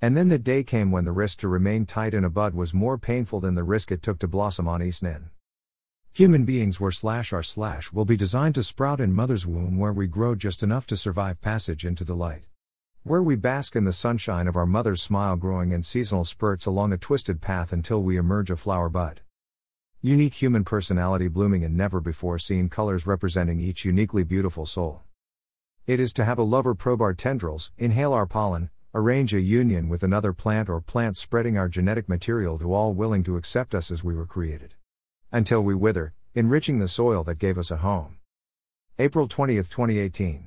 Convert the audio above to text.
And then the day came when the risk to remain tight in a bud was more painful than the risk it took to blossom Anaïs Nin. Human beings were slash are slash will be designed to sprout in mother's womb where we grow just enough to survive passage into the light. Where we bask in the sunshine of our mother's smile growing in seasonal spurts along a twisted path until we emerge a flower bud. Unique human personality blooming in never before seen colors representing each uniquely beautiful soul. It is to have a lover probe our tendrils, inhale our pollen, arrange a union with another plant or plants spreading our genetic material to all willing to accept us as we were created. Until we wither, enriching the soil that gave us a home. April 20, 2018.